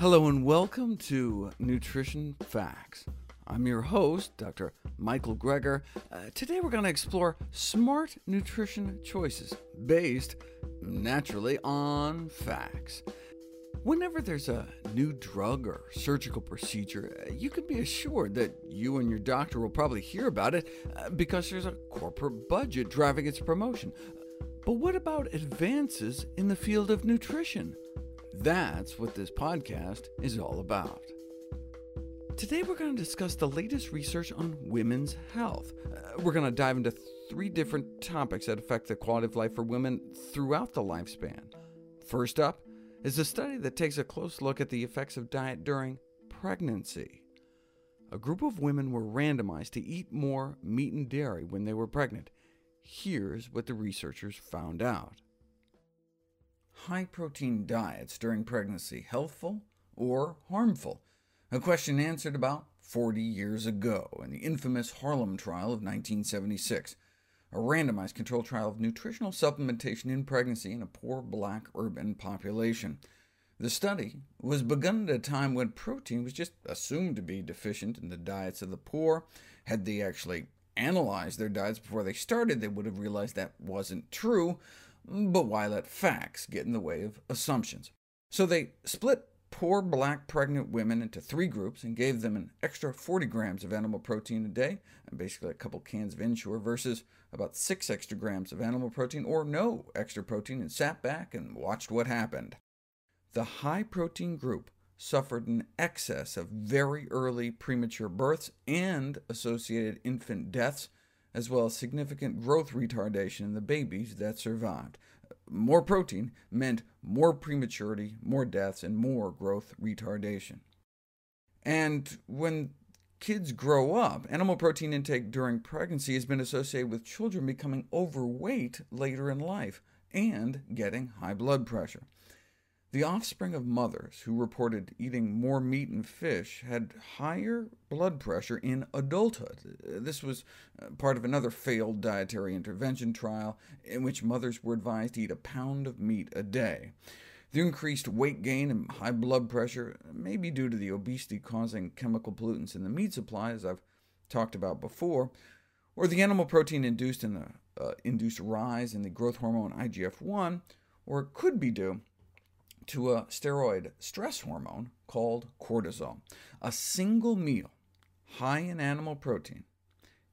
Hello and welcome to Nutrition Facts. I'm your host, Dr. Michael Greger. Uh, today we're going to explore smart nutrition choices based, naturally, on facts. Whenever there's a new drug or surgical procedure, uh, you can be assured that you and your doctor will probably hear about it uh, because there's a corporate budget driving its promotion. But what about advances in the field of nutrition? That's what this podcast is all about. Today, we're going to discuss the latest research on women's health. Uh, we're going to dive into three different topics that affect the quality of life for women throughout the lifespan. First up is a study that takes a close look at the effects of diet during pregnancy. A group of women were randomized to eat more meat and dairy when they were pregnant. Here's what the researchers found out high protein diets during pregnancy healthful or harmful? A question answered about 40 years ago in the infamous Harlem trial of 1976, a randomized controlled trial of nutritional supplementation in pregnancy in a poor black urban population. The study was begun at a time when protein was just assumed to be deficient in the diets of the poor. Had they actually analyzed their diets before they started, they would have realized that wasn't true, but why let facts get in the way of assumptions? So they split poor black pregnant women into three groups and gave them an extra 40 grams of animal protein a day, basically a couple cans of Ensure, versus about 6 extra grams of animal protein, or no extra protein, and sat back and watched what happened. The high-protein group suffered an excess of very early premature births and associated infant deaths, as well as significant growth retardation in the babies that survived. More protein meant more prematurity, more deaths, and more growth retardation. And when kids grow up, animal protein intake during pregnancy has been associated with children becoming overweight later in life and getting high blood pressure. The offspring of mothers who reported eating more meat and fish had higher blood pressure in adulthood. This was uh, part of another failed dietary intervention trial in which mothers were advised to eat a pound of meat a day. The increased weight gain and high blood pressure may be due to the obesity-causing chemical pollutants in the meat supply, as I've talked about before, or the animal protein induced in the uh, induced rise in the growth hormone IGF-1, or it could be due to a steroid stress hormone called cortisol. A single meal high in animal protein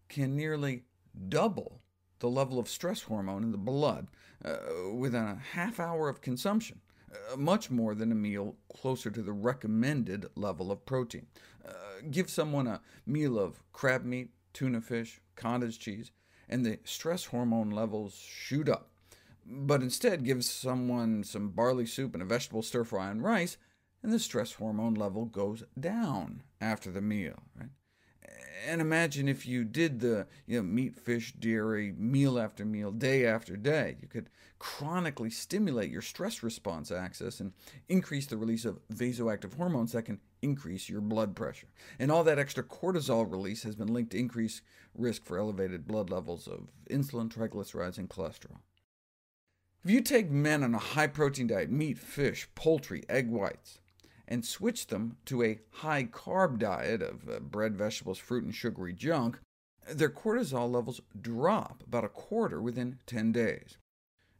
can nearly double the level of stress hormone in the blood uh, within a half hour of consumption, uh, much more than a meal closer to the recommended level of protein. Uh, give someone a meal of crab meat, tuna fish, cottage cheese, and the stress hormone levels shoot up but instead gives someone some barley soup and a vegetable stir-fry and rice, and the stress hormone level goes down after the meal. Right? And imagine if you did the you know, meat, fish, dairy, meal after meal, day after day. You could chronically stimulate your stress response axis and increase the release of vasoactive hormones that can increase your blood pressure. And all that extra cortisol release has been linked to increased risk for elevated blood levels of insulin, triglycerides, and cholesterol. If you take men on a high-protein diet, meat, fish, poultry, egg whites, and switch them to a high-carb diet of uh, bread, vegetables, fruit, and sugary junk, their cortisol levels drop about a quarter within 10 days.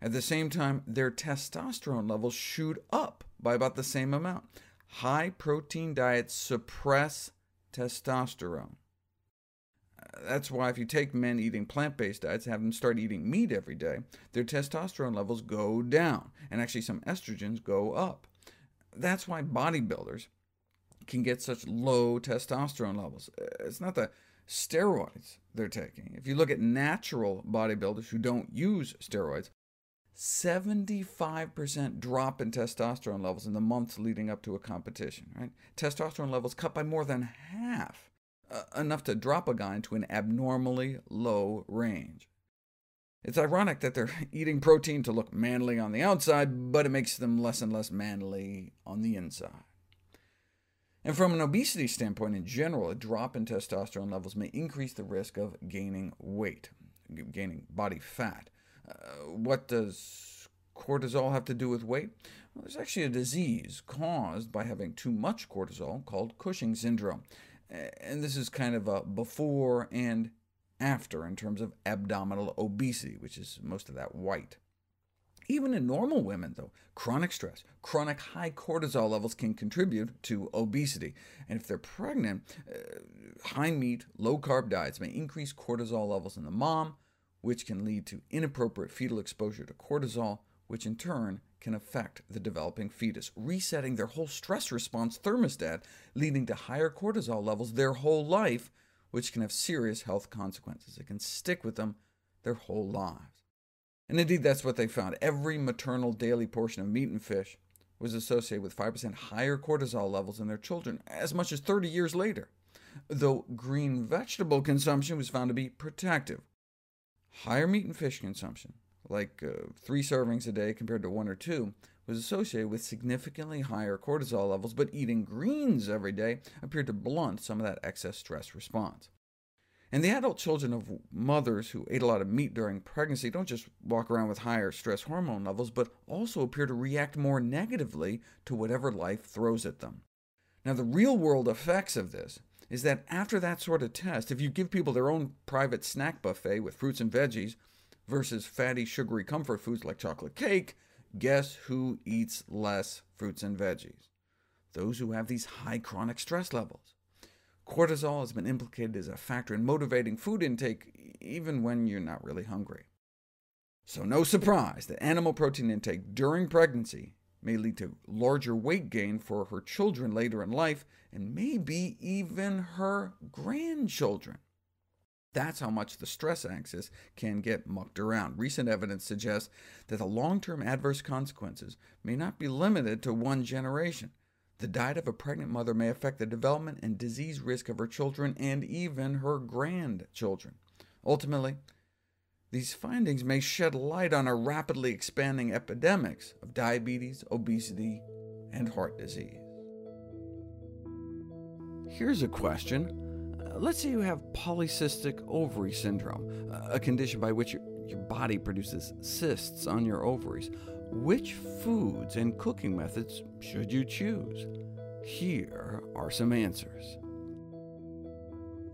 At the same time, their testosterone levels shoot up by about the same amount. High-protein diets suppress testosterone. That's why if you take men eating plant-based diets and have them start eating meat every day, their testosterone levels go down, and actually some estrogens go up. That's why bodybuilders can get such low testosterone levels. It's not the steroids they're taking. If you look at natural bodybuilders who don't use steroids, 75% drop in testosterone levels in the months leading up to a competition. Right? Testosterone levels cut by more than half uh, enough to drop a guy into an abnormally low range. It's ironic that they're eating protein to look manly on the outside, but it makes them less and less manly on the inside. And from an obesity standpoint in general, a drop in testosterone levels may increase the risk of gaining weight, gaining body fat. Uh, what does cortisol have to do with weight? Well, there's actually a disease caused by having too much cortisol called Cushing syndrome. And this is kind of a before and after in terms of abdominal obesity, which is most of that white. Even in normal women, though, chronic stress, chronic high cortisol levels can contribute to obesity. And if they're pregnant, uh, high meat, low-carb diets may increase cortisol levels in the mom, which can lead to inappropriate fetal exposure to cortisol, which in turn can affect the developing fetus, resetting their whole stress response thermostat, leading to higher cortisol levels their whole life, which can have serious health consequences. It can stick with them their whole lives. And indeed, that's what they found. Every maternal daily portion of meat and fish was associated with 5% higher cortisol levels in their children, as much as 30 years later, though green vegetable consumption was found to be protective. Higher meat and fish consumption, like uh, three servings a day compared to one or two, was associated with significantly higher cortisol levels, but eating greens every day appeared to blunt some of that excess stress response. And the adult children of mothers who ate a lot of meat during pregnancy don't just walk around with higher stress hormone levels, but also appear to react more negatively to whatever life throws at them. Now, the real-world effects of this is that after that sort of test, if you give people their own private snack buffet with fruits and veggies versus fatty, sugary comfort foods like chocolate cake, guess who eats less fruits and veggies? Those who have these high chronic stress levels. Cortisol has been implicated as a factor in motivating food intake, even when you're not really hungry. So no surprise that animal protein intake during pregnancy may lead to larger weight gain for her children later in life, and maybe even her grandchildren. That's how much the stress axis can get mucked around. Recent evidence suggests that the long-term adverse consequences may not be limited to one generation. The diet of a pregnant mother may affect the development and disease risk of her children and even her grandchildren. Ultimately, these findings may shed light on our rapidly expanding epidemics of diabetes, obesity, and heart disease. Here's a question. Let's say you have polycystic ovary syndrome, a condition by which your, your body produces cysts on your ovaries. Which foods and cooking methods should you choose? Here are some answers.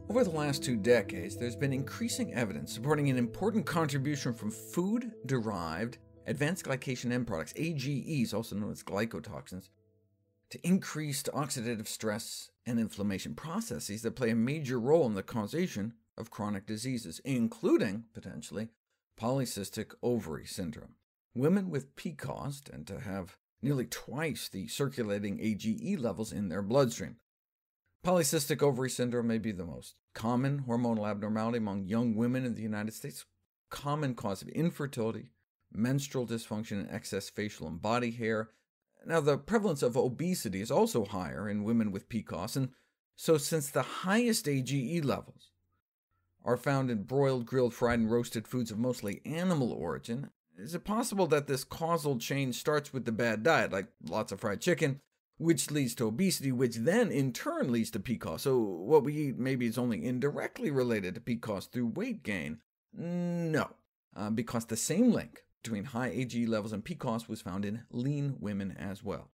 Over the last two decades, there's been increasing evidence supporting an important contribution from food-derived advanced glycation end products, AGEs, also known as glycotoxins, to increased oxidative stress and inflammation processes that play a major role in the causation of chronic diseases, including, potentially, polycystic ovary syndrome. Women with PCOS tend to have nearly twice the circulating AGE levels in their bloodstream. Polycystic ovary syndrome may be the most common hormonal abnormality among young women in the United States, common cause of infertility, menstrual dysfunction, and excess facial and body hair. Now, the prevalence of obesity is also higher in women with PCOS, and so since the highest AGE levels are found in broiled, grilled, fried, and roasted foods of mostly animal origin, is it possible that this causal chain starts with the bad diet, like lots of fried chicken, which leads to obesity, which then in turn leads to PCOS? So what we eat maybe is only indirectly related to PCOS through weight gain? No, uh, because the same link between high AGE levels and PCOS was found in lean women as well.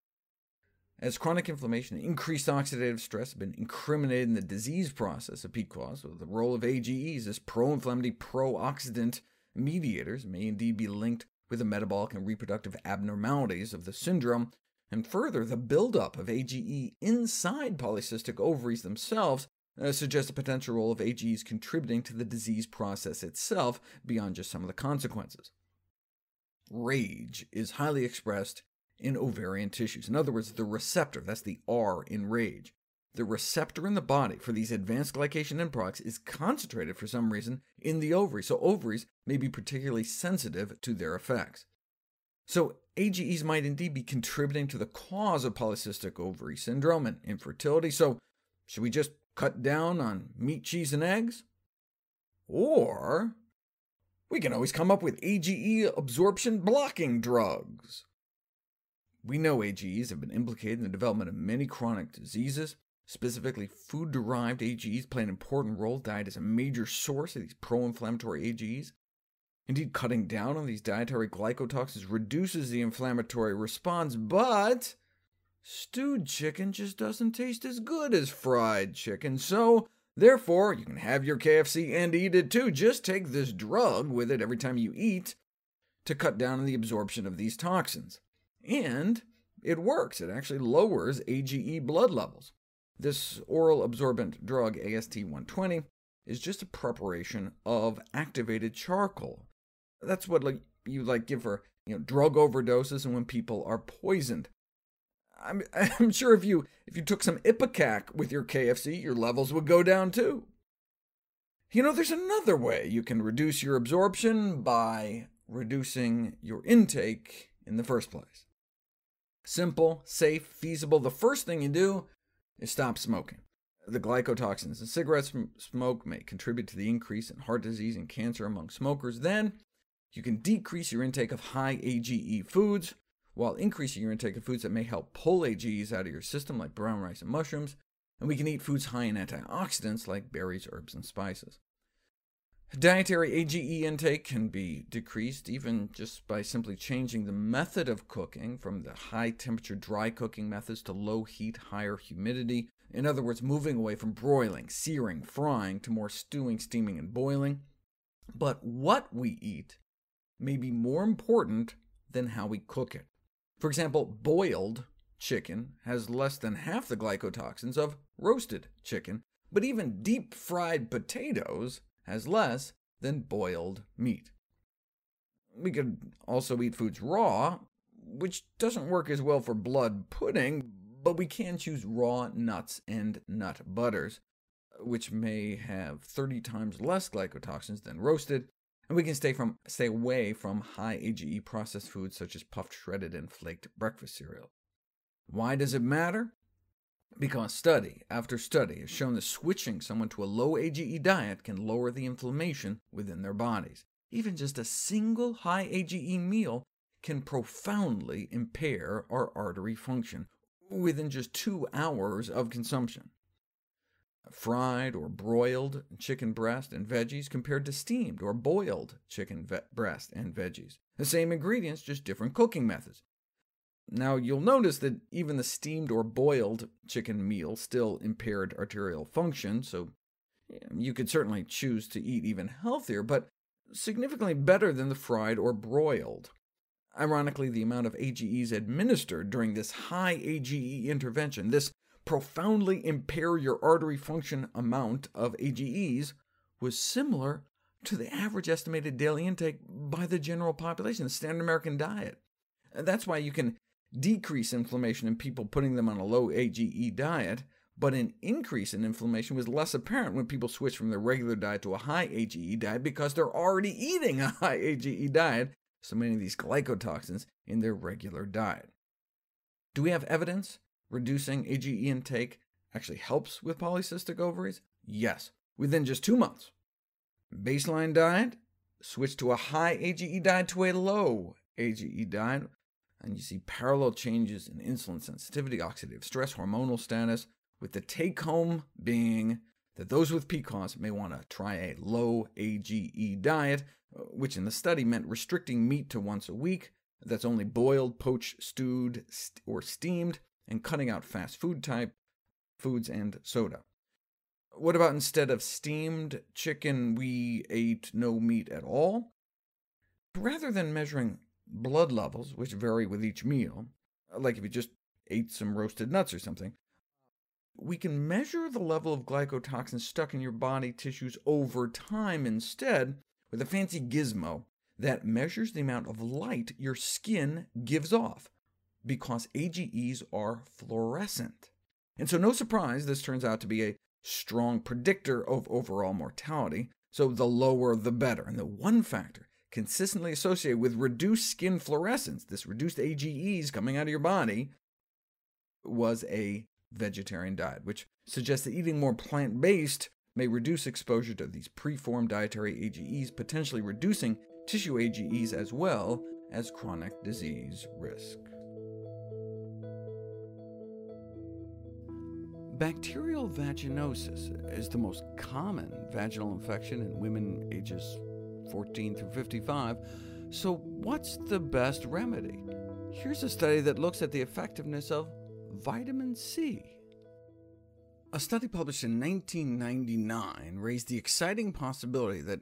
As chronic inflammation and increased oxidative stress have been incriminated in the disease process of PCOS, the role of AGEs as pro-inflammatory, pro-oxidant mediators may indeed be linked with the metabolic and reproductive abnormalities of the syndrome, and further, the buildup of AGE inside polycystic ovaries themselves uh, suggests a potential role of AGEs contributing to the disease process itself beyond just some of the consequences. RAGE is highly expressed in ovarian tissues. In other words, the receptor, that's the R in RAGE, the receptor in the body for these advanced glycation end products is concentrated for some reason in the ovary, so ovaries may be particularly sensitive to their effects. So AGEs might indeed be contributing to the cause of polycystic ovary syndrome and infertility, so should we just cut down on meat, cheese, and eggs? Or we can always come up with AGE absorption blocking drugs. We know AGEs have been implicated in the development of many chronic diseases, Specifically, food-derived AGEs play an important role. Diet is a major source of these pro-inflammatory AGEs. Indeed, cutting down on these dietary glycotoxins reduces the inflammatory response, but stewed chicken just doesn't taste as good as fried chicken, so therefore you can have your KFC and eat it too. Just take this drug with it every time you eat to cut down on the absorption of these toxins. And it works. It actually lowers AGE blood levels. This oral absorbent drug, AST-120, is just a preparation of activated charcoal. That's what like you like give for you know drug overdoses and when people are poisoned. I'm, I'm sure if you if you took some Ipecac with your KFC, your levels would go down too. You know, there's another way you can reduce your absorption by reducing your intake in the first place. Simple, safe, feasible. The first thing you do is stop smoking. The glycotoxins in cigarette smoke may contribute to the increase in heart disease and cancer among smokers. Then, you can decrease your intake of high AGE foods, while increasing your intake of foods that may help pull AGEs out of your system, like brown rice and mushrooms, and we can eat foods high in antioxidants, like berries, herbs, and spices. Dietary AGE intake can be decreased even just by simply changing the method of cooking from the high-temperature dry cooking methods to low-heat, higher humidity. In other words, moving away from broiling, searing, frying, to more stewing, steaming, and boiling. But what we eat may be more important than how we cook it. For example, boiled chicken has less than half the glycotoxins of roasted chicken, but even deep-fried potatoes has less than boiled meat. We could also eat foods raw, which doesn't work as well for blood pudding, but we can choose raw nuts and nut butters, which may have 30 times less glycotoxins than roasted, and we can stay, from, stay away from high AGE processed foods such as puffed, shredded, and flaked breakfast cereal. Why does it matter? Because study after study has shown that switching someone to a low AGE diet can lower the inflammation within their bodies. Even just a single high AGE meal can profoundly impair our artery function within just two hours of consumption. Fried or broiled chicken breast and veggies compared to steamed or boiled chicken breast and veggies. The same ingredients, just different cooking methods. Now, you'll notice that even the steamed or boiled chicken meal still impaired arterial function, so you could certainly choose to eat even healthier, but significantly better than the fried or broiled. Ironically, the amount of AGEs administered during this high AGE intervention, this profoundly impair your artery function amount of AGEs, was similar to the average estimated daily intake by the general population, the standard American diet. That's why you can decrease inflammation in people putting them on a low AGE diet, but an increase in inflammation was less apparent when people switched from their regular diet to a high AGE diet because they're already eating a high AGE diet, so many of these glycotoxins in their regular diet. Do we have evidence reducing AGE intake actually helps with polycystic ovaries? Yes, within just two months. Baseline diet, switch to a high AGE diet to a low AGE diet, and you see parallel changes in insulin sensitivity, oxidative stress, hormonal status, with the take-home being that those with PCOS may want to try a low AGE diet, which in the study meant restricting meat to once a week, that's only boiled, poached, stewed, st or steamed, and cutting out fast food type foods and soda. What about instead of steamed chicken, we ate no meat at all? Rather than measuring blood levels, which vary with each meal, like if you just ate some roasted nuts or something, we can measure the level of glycotoxins stuck in your body tissues over time instead with a fancy gizmo that measures the amount of light your skin gives off, because AGEs are fluorescent. And so no surprise this turns out to be a strong predictor of overall mortality, so the lower the better. And the one factor consistently associated with reduced skin fluorescence, this reduced AGEs coming out of your body, was a vegetarian diet, which suggests that eating more plant-based may reduce exposure to these preformed dietary AGEs, potentially reducing tissue AGEs as well as chronic disease risk. Bacterial vaginosis is the most common vaginal infection in women ages 14 through 55. So, what's the best remedy? Here's a study that looks at the effectiveness of vitamin C. A study published in 1999 raised the exciting possibility that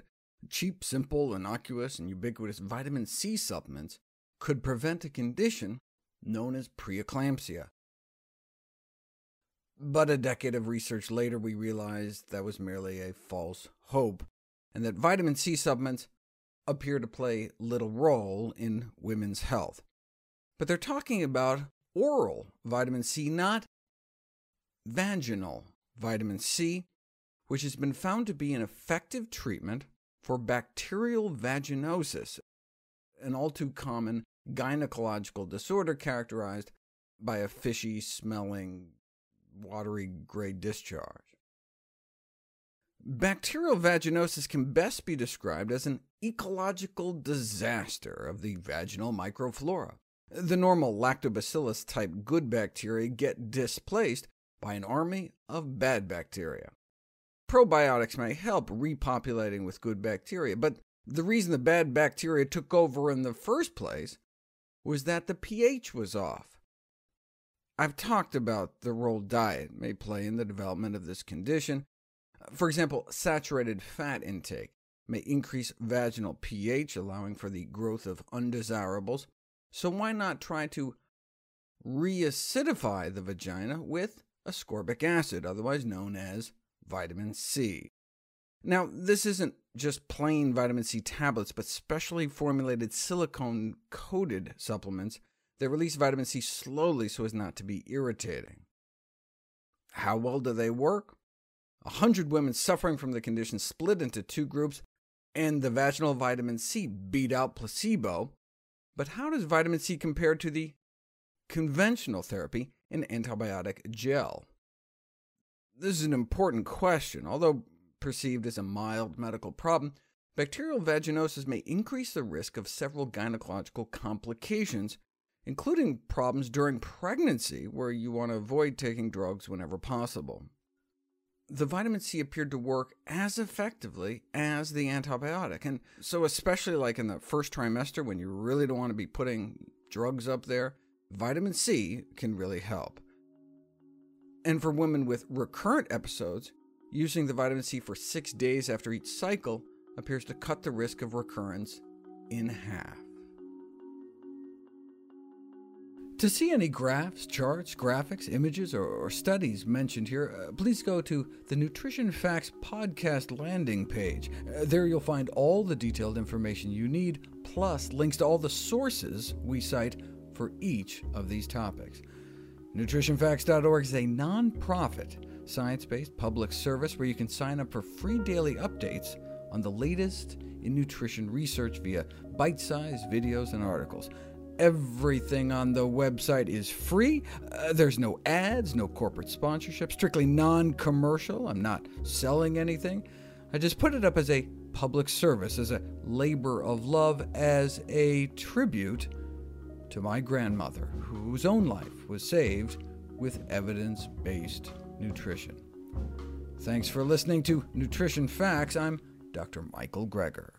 cheap, simple, innocuous, and ubiquitous vitamin C supplements could prevent a condition known as preeclampsia. But a decade of research later, we realized that was merely a false hope, and that vitamin C supplements appear to play little role in women's health. But they're talking about oral vitamin C, not vaginal vitamin C, which has been found to be an effective treatment for bacterial vaginosis, an all too common gynecological disorder characterized by a fishy smelling, watery gray discharge. Bacterial vaginosis can best be described as an ecological disaster of the vaginal microflora. The normal lactobacillus type good bacteria get displaced by an army of bad bacteria. Probiotics may help repopulating with good bacteria, but the reason the bad bacteria took over in the first place was that the pH was off. I've talked about the role diet may play in the development of this condition. For example, saturated fat intake may increase vaginal pH, allowing for the growth of undesirables, so why not try to reacidify the vagina with ascorbic acid, otherwise known as vitamin C. Now, this isn't just plain vitamin C tablets, but specially formulated silicone-coated supplements that release vitamin C slowly so as not to be irritating. How well do they work? A hundred women suffering from the condition split into two groups, and the vaginal vitamin C beat out placebo. But how does vitamin C compare to the conventional therapy in antibiotic gel? This is an important question. Although perceived as a mild medical problem, bacterial vaginosis may increase the risk of several gynecological complications, including problems during pregnancy, where you want to avoid taking drugs whenever possible. The vitamin C appeared to work as effectively as the antibiotic, and so especially like in the first trimester when you really don't want to be putting drugs up there, vitamin C can really help. And for women with recurrent episodes, using the vitamin C for six days after each cycle appears to cut the risk of recurrence in half. To see any graphs, charts, graphics, images, or, or studies mentioned here, uh, please go to the Nutrition Facts podcast landing page. Uh, there you'll find all the detailed information you need, plus links to all the sources we cite for each of these topics. NutritionFacts.org is a non-profit, science-based public service where you can sign up for free daily updates on the latest in nutrition research via bite-sized videos and articles. Everything on the website is free. Uh, there's no ads, no corporate sponsorship, strictly non-commercial. I'm not selling anything. I just put it up as a public service, as a labor of love, as a tribute to my grandmother, whose own life was saved with evidence based nutrition. Thanks for listening to Nutrition Facts. I'm Dr. Michael Greger.